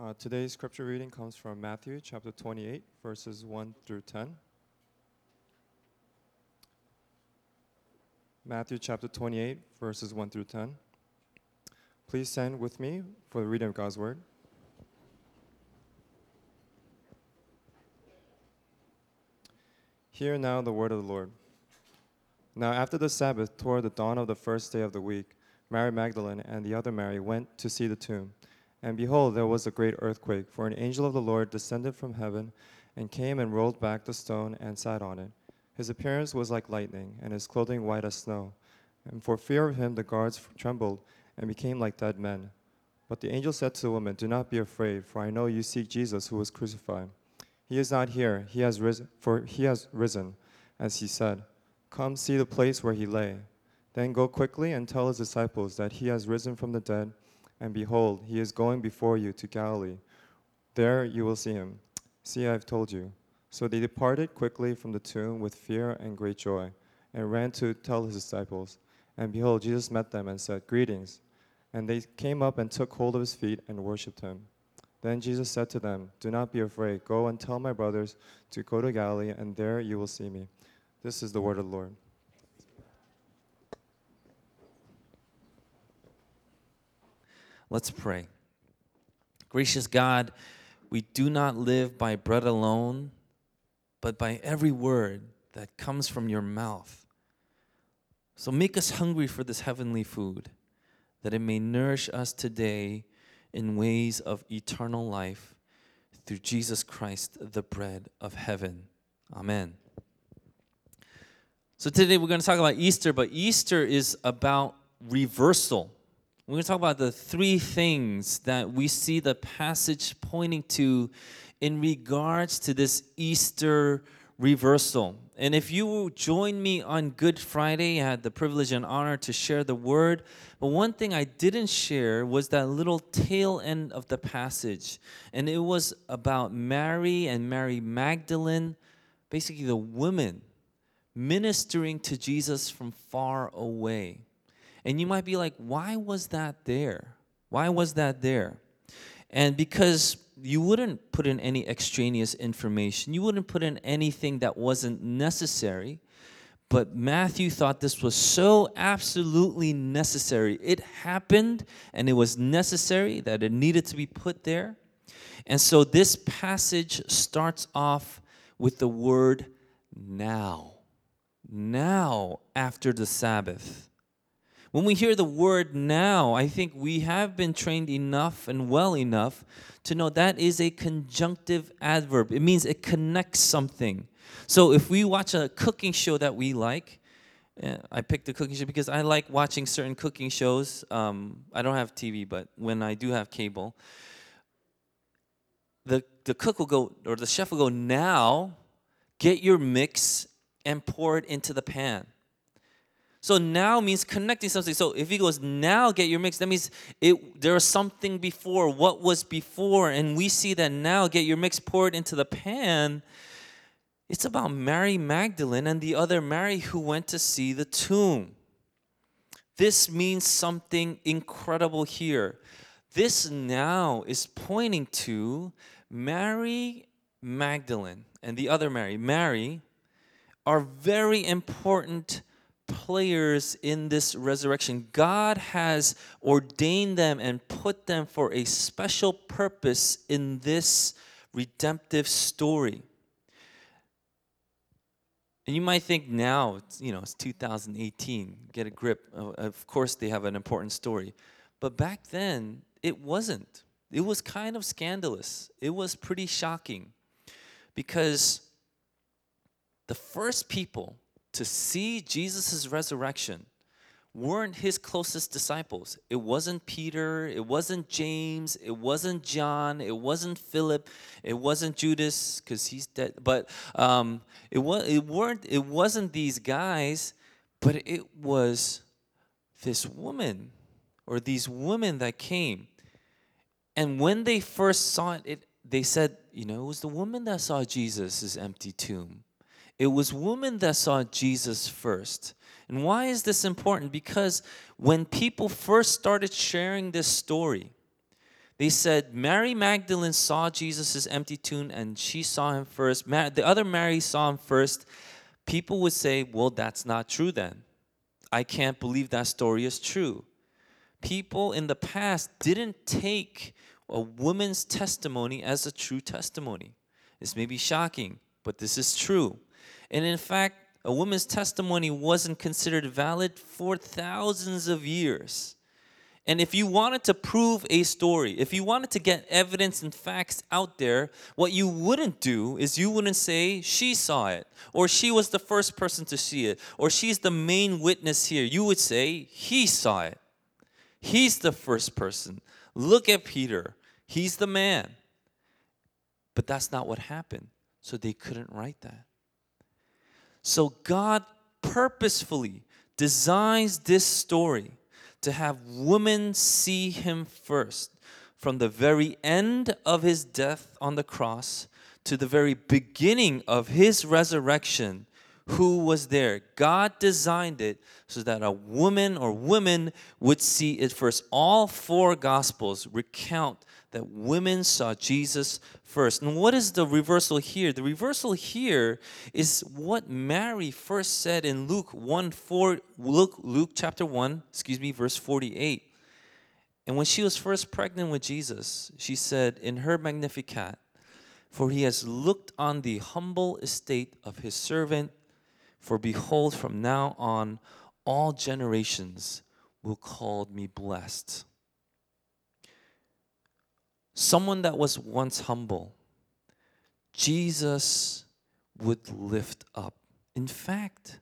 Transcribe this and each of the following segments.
Uh, today's scripture reading comes from Matthew chapter 28, verses 1 through 10. Matthew chapter 28, verses 1 through 10. Please stand with me for the reading of God's word. Hear now the word of the Lord. Now, after the Sabbath, toward the dawn of the first day of the week, Mary Magdalene and the other Mary went to see the tomb. And behold, there was a great earthquake, for an angel of the Lord descended from heaven and came and rolled back the stone and sat on it. His appearance was like lightning, and his clothing white as snow. And for fear of him, the guards trembled and became like dead men. But the angel said to the woman, Do not be afraid, for I know you seek Jesus who was crucified. He is not here, he has risen, for he has risen, as he said. Come see the place where he lay. Then go quickly and tell his disciples that he has risen from the dead and behold, he is going before you to Galilee. There you will see him. See, I have told you. So they departed quickly from the tomb with fear and great joy, and ran to tell his disciples. And behold, Jesus met them and said, Greetings. And they came up and took hold of his feet and worshipped him. Then Jesus said to them, Do not be afraid. Go and tell my brothers to go to Galilee, and there you will see me. This is the word of the Lord. Let's pray. Gracious God, we do not live by bread alone, but by every word that comes from your mouth. So make us hungry for this heavenly food, that it may nourish us today in ways of eternal life through Jesus Christ, the bread of heaven. Amen. So today we're going to talk about Easter, but Easter is about reversal. We're going to talk about the three things that we see the passage pointing to in regards to this Easter reversal. And if you join me on Good Friday, I had the privilege and honor to share the word. But one thing I didn't share was that little tail end of the passage. And it was about Mary and Mary Magdalene, basically the women ministering to Jesus from far away. And you might be like, why was that there? Why was that there? And because you wouldn't put in any extraneous information, you wouldn't put in anything that wasn't necessary. But Matthew thought this was so absolutely necessary. It happened and it was necessary that it needed to be put there. And so this passage starts off with the word now. Now, after the Sabbath. When we hear the word now, I think we have been trained enough and well enough to know that is a conjunctive adverb. It means it connects something. So if we watch a cooking show that we like, uh, I picked the cooking show because I like watching certain cooking shows. Um, I don't have TV, but when I do have cable, the, the cook will go, or the chef will go, now get your mix and pour it into the pan. So now means connecting something. So if he goes now get your mix, that means it there was something before. What was before? And we see that now get your mix poured into the pan. It's about Mary Magdalene and the other Mary who went to see the tomb. This means something incredible here. This now is pointing to Mary Magdalene and the other Mary. Mary are very important players in this resurrection. God has ordained them and put them for a special purpose in this redemptive story. And you might think now, you know, it's 2018, get a grip. Of course, they have an important story. But back then, it wasn't. It was kind of scandalous. It was pretty shocking because the first people to see Jesus' resurrection weren't his closest disciples. It wasn't Peter, it wasn't James, it wasn't John, it wasn't Philip, it wasn't Judas because he's dead. But um, it was it weren't it wasn't these guys, but it was this woman or these women that came. And when they first saw it, it they said, you know, it was the woman that saw Jesus' empty tomb. It was women that saw Jesus first. And why is this important? Because when people first started sharing this story, they said Mary Magdalene saw Jesus' empty tomb and she saw him first. The other Mary saw him first. People would say, well, that's not true then. I can't believe that story is true. People in the past didn't take a woman's testimony as a true testimony. This may be shocking, but this is true. And in fact, a woman's testimony wasn't considered valid for thousands of years. And if you wanted to prove a story, if you wanted to get evidence and facts out there, what you wouldn't do is you wouldn't say she saw it, or she was the first person to see it, or she's the main witness here. You would say he saw it. He's the first person. Look at Peter. He's the man. But that's not what happened. So they couldn't write that. So God purposefully designs this story to have women see him first from the very end of his death on the cross to the very beginning of his resurrection who was there. God designed it so that a woman or women would see it first. All four gospels recount that women saw Jesus first. And what is the reversal here? The reversal here is what Mary first said in Luke 1 4, Luke, Luke chapter 1, excuse me, verse 48. And when she was first pregnant with Jesus, she said in her Magnificat, For he has looked on the humble estate of his servant. For behold, from now on, all generations will call me blessed. Someone that was once humble, Jesus would lift up. In fact,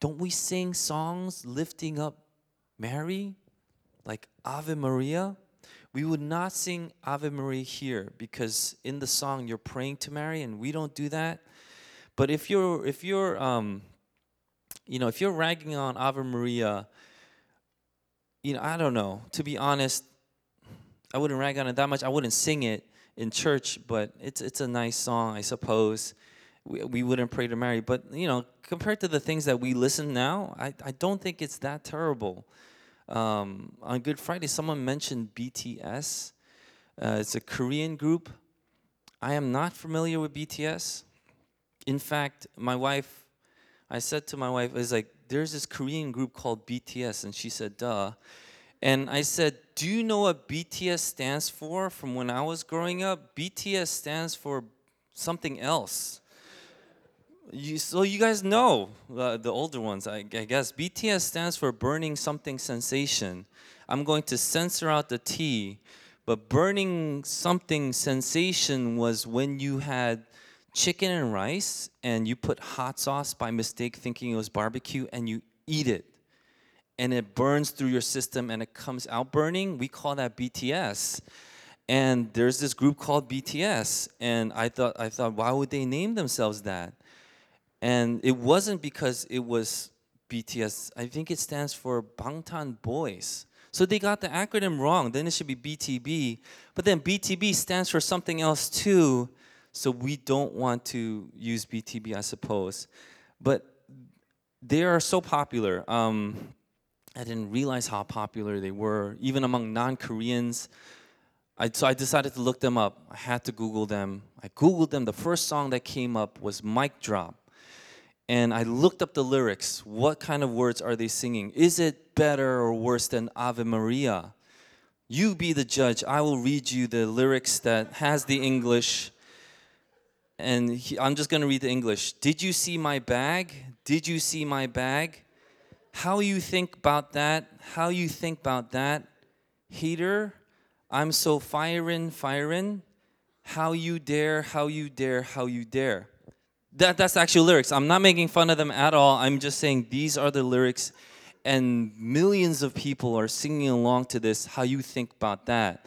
don't we sing songs lifting up Mary, like Ave Maria? We would not sing Ave Maria here because in the song you're praying to Mary, and we don't do that. But if you're if you're um, you know if you're ragging on Ave Maria, you know I don't know. To be honest, I wouldn't rag on it that much. I wouldn't sing it in church, but it's it's a nice song, I suppose. We, we wouldn't pray to Mary, but you know, compared to the things that we listen now, I, I don't think it's that terrible. Um, on Good Friday, someone mentioned BTS. Uh, it's a Korean group. I am not familiar with BTS. In fact, my wife, I said to my wife, I was like there's this Korean group called BTS," and she said, "Duh." And I said, Do you know what BTS stands for from when I was growing up? BTS stands for something else. You, so you guys know uh, the older ones, I, I guess. BTS stands for Burning Something Sensation. I'm going to censor out the T, but Burning Something Sensation was when you had chicken and rice and you put hot sauce by mistake thinking it was barbecue and you eat it and it burns through your system and it comes out burning, we call that BTS. And there's this group called BTS, and I thought, I thought, why would they name themselves that? And it wasn't because it was BTS. I think it stands for Bangtan Boys. So they got the acronym wrong. Then it should be BTB. But then BTB stands for something else too. So we don't want to use BTB, I suppose. But they are so popular. Um, I didn't realize how popular they were, even among non Koreans. I, so I decided to look them up. I had to Google them. I Googled them. The first song that came up was Mic Drop. And I looked up the lyrics. What kind of words are they singing? Is it better or worse than Ave Maria? You be the judge. I will read you the lyrics that has the English. And he, I'm just going to read the English. Did you see my bag? Did you see my bag? how you think about that, how you think about that, hater, I'm so firing, firing, how you dare, how you dare, how you dare. That, that's actual lyrics. I'm not making fun of them at all. I'm just saying these are the lyrics, and millions of people are singing along to this. How you think about that?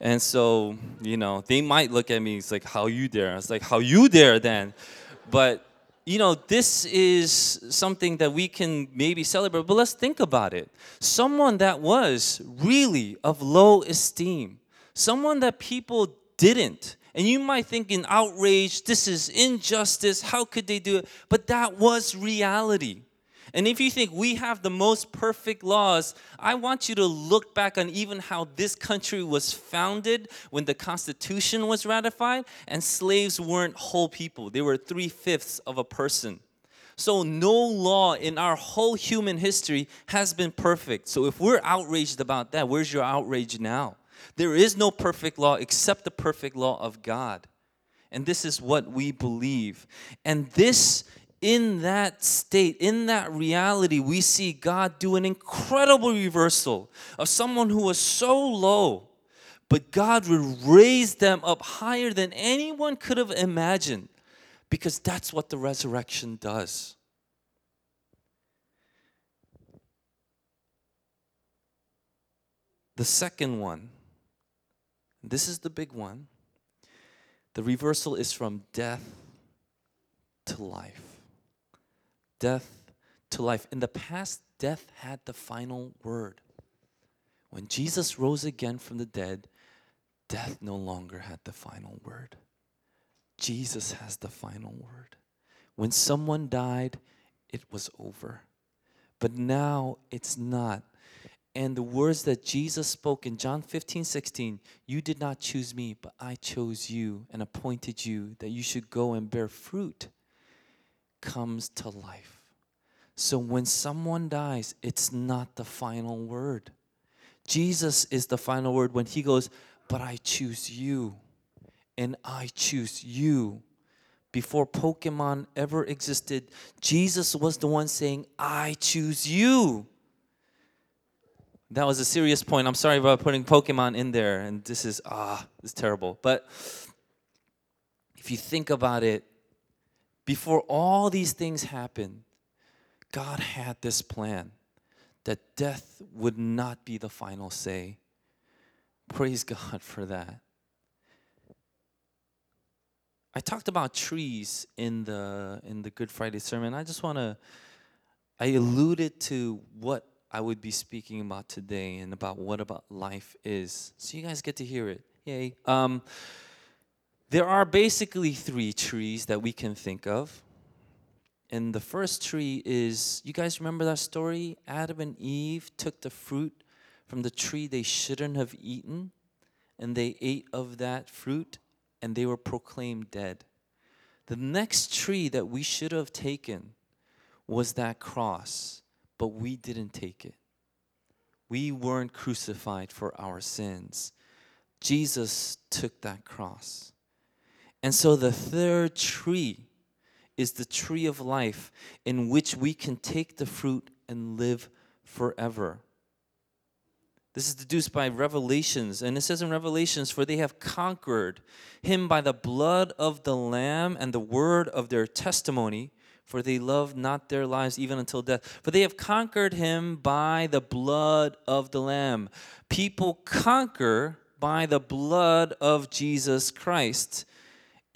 And so, you know, they might look at me. It's like, how you dare? It's like, how you dare then? But you know, this is something that we can maybe celebrate, but let's think about it. Someone that was really of low esteem, someone that people didn't. And you might think in outrage, this is injustice, how could they do it? But that was reality. And if you think we have the most perfect laws, I want you to look back on even how this country was founded when the Constitution was ratified, and slaves weren't whole people, they were three fifths of a person. So, no law in our whole human history has been perfect. So, if we're outraged about that, where's your outrage now? There is no perfect law except the perfect law of God. And this is what we believe. And this, in that state, in that reality, we see God do an incredible reversal of someone who was so low, but God would raise them up higher than anyone could have imagined because that's what the resurrection does. The second one, this is the big one. The reversal is from death to life. Death to life. In the past, death had the final word. When Jesus rose again from the dead, death no longer had the final word. Jesus has the final word. When someone died, it was over. But now it's not. And the words that Jesus spoke in John 15, 16, you did not choose me, but I chose you and appointed you that you should go and bear fruit, comes to life. So when someone dies, it's not the final word. Jesus is the final word when he goes, But I choose you and I choose you. Before Pokemon ever existed, Jesus was the one saying, I choose you. That was a serious point. I'm sorry about putting Pokemon in there, and this is, ah, is terrible. But if you think about it, before all these things happened, God had this plan that death would not be the final say. Praise God for that. I talked about trees in the in the Good Friday sermon. I just want to I alluded to what I would be speaking about today and about what about life is. So you guys get to hear it. Yay. Um, there are basically three trees that we can think of. And the first tree is you guys remember that story? Adam and Eve took the fruit from the tree they shouldn't have eaten, and they ate of that fruit, and they were proclaimed dead. The next tree that we should have taken was that cross, but we didn't take it. We weren't crucified for our sins. Jesus took that cross. And so the third tree is the tree of life in which we can take the fruit and live forever. This is deduced by Revelations, and it says in Revelations, For they have conquered him by the blood of the Lamb and the word of their testimony, for they love not their lives even until death. For they have conquered him by the blood of the Lamb. People conquer by the blood of Jesus Christ.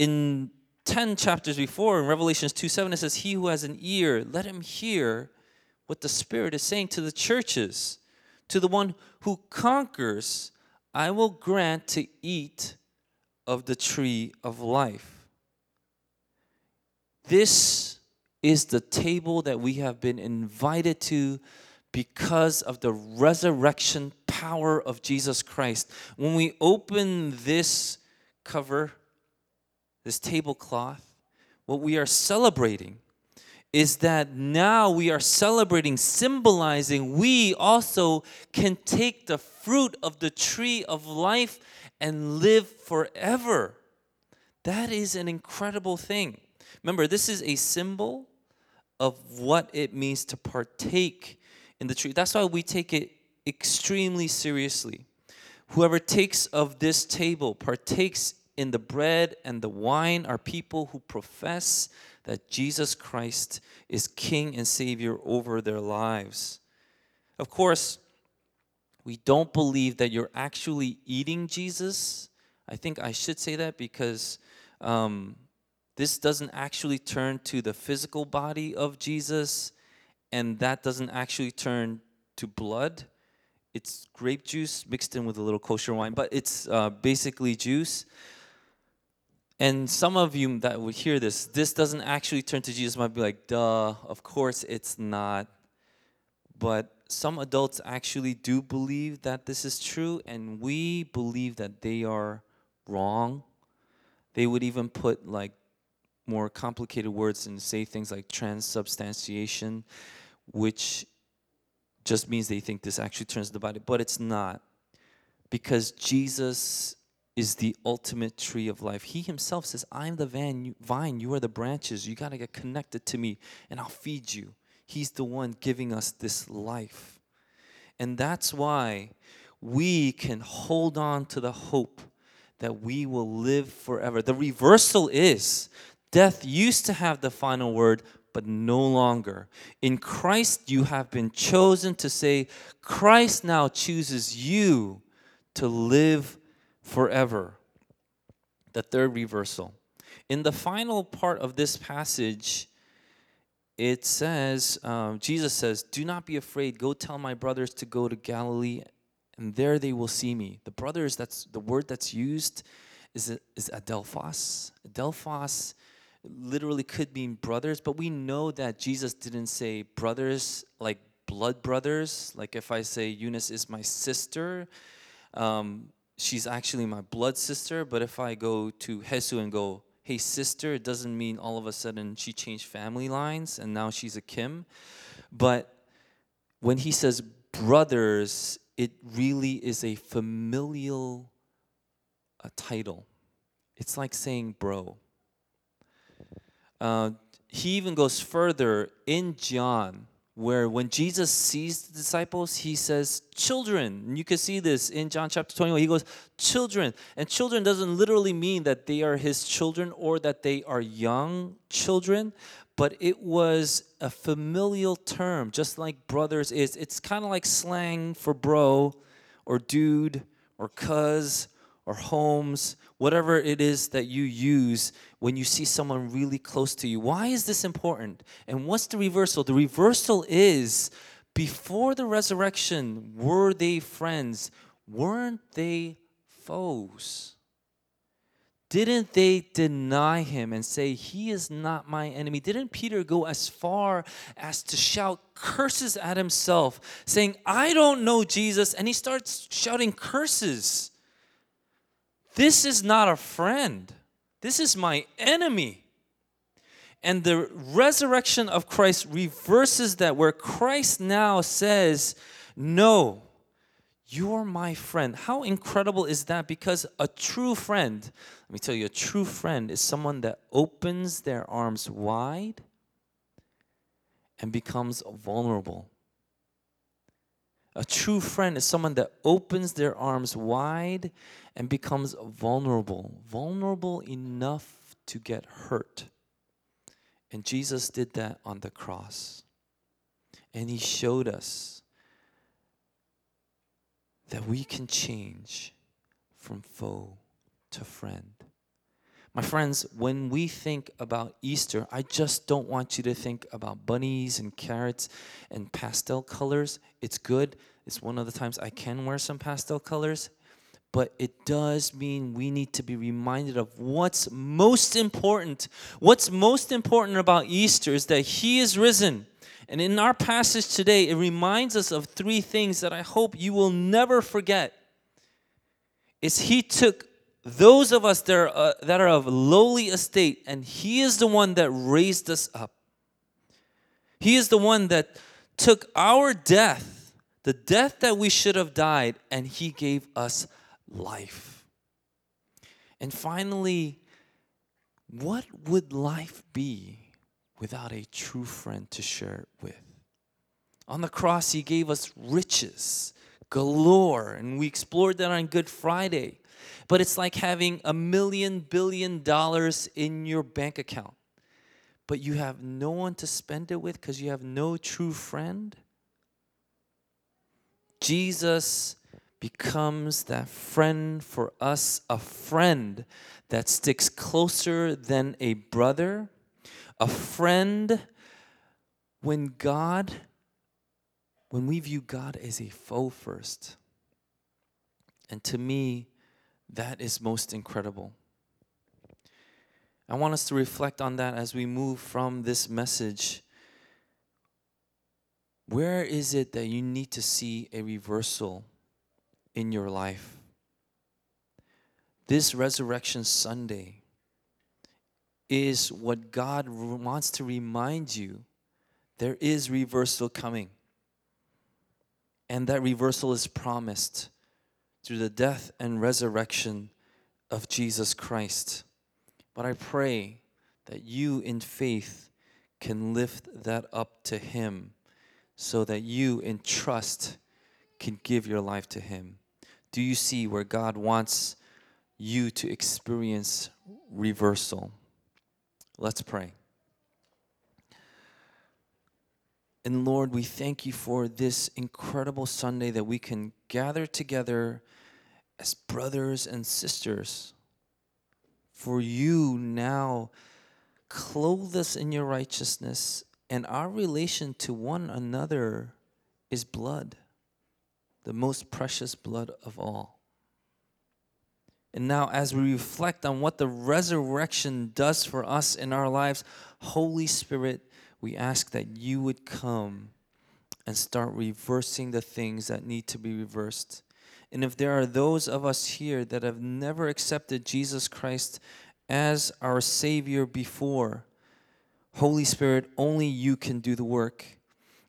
In 10 chapters before, in Revelations 2 7, it says, He who has an ear, let him hear what the Spirit is saying to the churches. To the one who conquers, I will grant to eat of the tree of life. This is the table that we have been invited to because of the resurrection power of Jesus Christ. When we open this cover, this tablecloth, what we are celebrating is that now we are celebrating, symbolizing we also can take the fruit of the tree of life and live forever. That is an incredible thing. Remember, this is a symbol of what it means to partake in the tree. That's why we take it extremely seriously. Whoever takes of this table, partakes in the bread and the wine, are people who profess that Jesus Christ is King and Savior over their lives. Of course, we don't believe that you're actually eating Jesus. I think I should say that because um, this doesn't actually turn to the physical body of Jesus, and that doesn't actually turn to blood. It's grape juice mixed in with a little kosher wine, but it's uh, basically juice. And some of you that would hear this, this doesn't actually turn to Jesus might be like, duh, of course it's not. But some adults actually do believe that this is true, and we believe that they are wrong. They would even put like more complicated words and say things like transubstantiation, which just means they think this actually turns the body, but it's not. Because Jesus is the ultimate tree of life. He himself says, I'm the vine, vine you are the branches. You got to get connected to me, and I'll feed you. He's the one giving us this life. And that's why we can hold on to the hope that we will live forever. The reversal is death used to have the final word, but no longer. In Christ, you have been chosen to say, Christ now chooses you to live forever. The third reversal. In the final part of this passage, it says, um, Jesus says, Do not be afraid. Go tell my brothers to go to Galilee, and there they will see me. The brothers, that's the word that's used is, is adelphos. Adelphos literally could mean brothers, but we know that Jesus didn't say brothers like blood brothers. Like if I say Eunice is my sister, um, she's actually my blood sister. But if I go to Hesu and go, hey sister, it doesn't mean all of a sudden she changed family lines and now she's a Kim. But when he says brothers, it really is a familial uh, title. It's like saying bro. Uh, he even goes further in John, where when Jesus sees the disciples, he says, Children. And you can see this in John chapter 21. He goes, Children. And children doesn't literally mean that they are his children or that they are young children, but it was a familial term, just like brothers is. It's kind of like slang for bro or dude or cuz or homes, whatever it is that you use when you see someone really close to you. Why is this important? And what's the reversal? The reversal is before the resurrection, were they friends? Weren't they foes? Didn't they deny him and say, He is not my enemy? Didn't Peter go as far as to shout curses at himself, saying, I don't know Jesus? And he starts shouting curses. This is not a friend. This is my enemy. And the resurrection of Christ reverses that, where Christ now says, No, you're my friend. How incredible is that? Because a true friend, let me tell you, a true friend is someone that opens their arms wide and becomes vulnerable. A true friend is someone that opens their arms wide and becomes vulnerable, vulnerable enough to get hurt. And Jesus did that on the cross. And he showed us that we can change from foe to friend. My friends, when we think about Easter, I just don't want you to think about bunnies and carrots and pastel colors. It's good. It's one of the times I can wear some pastel colors. But it does mean we need to be reminded of what's most important. What's most important about Easter is that He is risen. And in our passage today, it reminds us of three things that I hope you will never forget. Is He took those of us that are, uh, that are of lowly estate, and He is the one that raised us up. He is the one that took our death, the death that we should have died, and He gave us life. And finally, what would life be without a true friend to share it with? On the cross, He gave us riches galore, and we explored that on Good Friday. But it's like having a million billion dollars in your bank account, but you have no one to spend it with because you have no true friend. Jesus becomes that friend for us, a friend that sticks closer than a brother, a friend when God, when we view God as a foe first. And to me, that is most incredible. I want us to reflect on that as we move from this message. Where is it that you need to see a reversal in your life? This Resurrection Sunday is what God wants to remind you there is reversal coming. And that reversal is promised through the death and resurrection of Jesus Christ. But I pray that you in faith can lift that up to Him so that you in trust can give your life to Him. Do you see where God wants you to experience reversal? Let's pray. And Lord, we thank you for this incredible Sunday that we can gather together as brothers and sisters. For you now clothe us in your righteousness, and our relation to one another is blood, the most precious blood of all. And now, as we reflect on what the resurrection does for us in our lives, Holy Spirit, we ask that you would come and start reversing the things that need to be reversed. And if there are those of us here that have never accepted Jesus Christ as our Savior before, Holy Spirit, only you can do the work.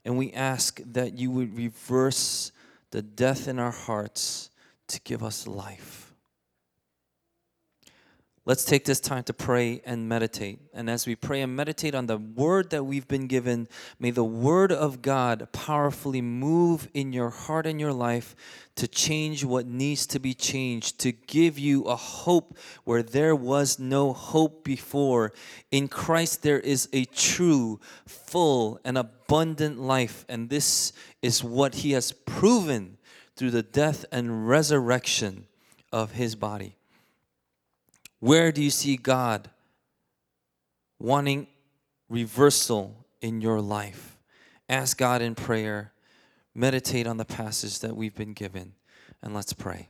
And we ask that you would reverse the death in our hearts to give us life. Let's take this time to pray and meditate. And as we pray and meditate on the word that we've been given, may the word of God powerfully move in your heart and your life to change what needs to be changed, to give you a hope where there was no hope before. In Christ, there is a true, full, and abundant life. And this is what He has proven through the death and resurrection of His body. Where do you see God wanting reversal in your life? Ask God in prayer. Meditate on the passage that we've been given, and let's pray.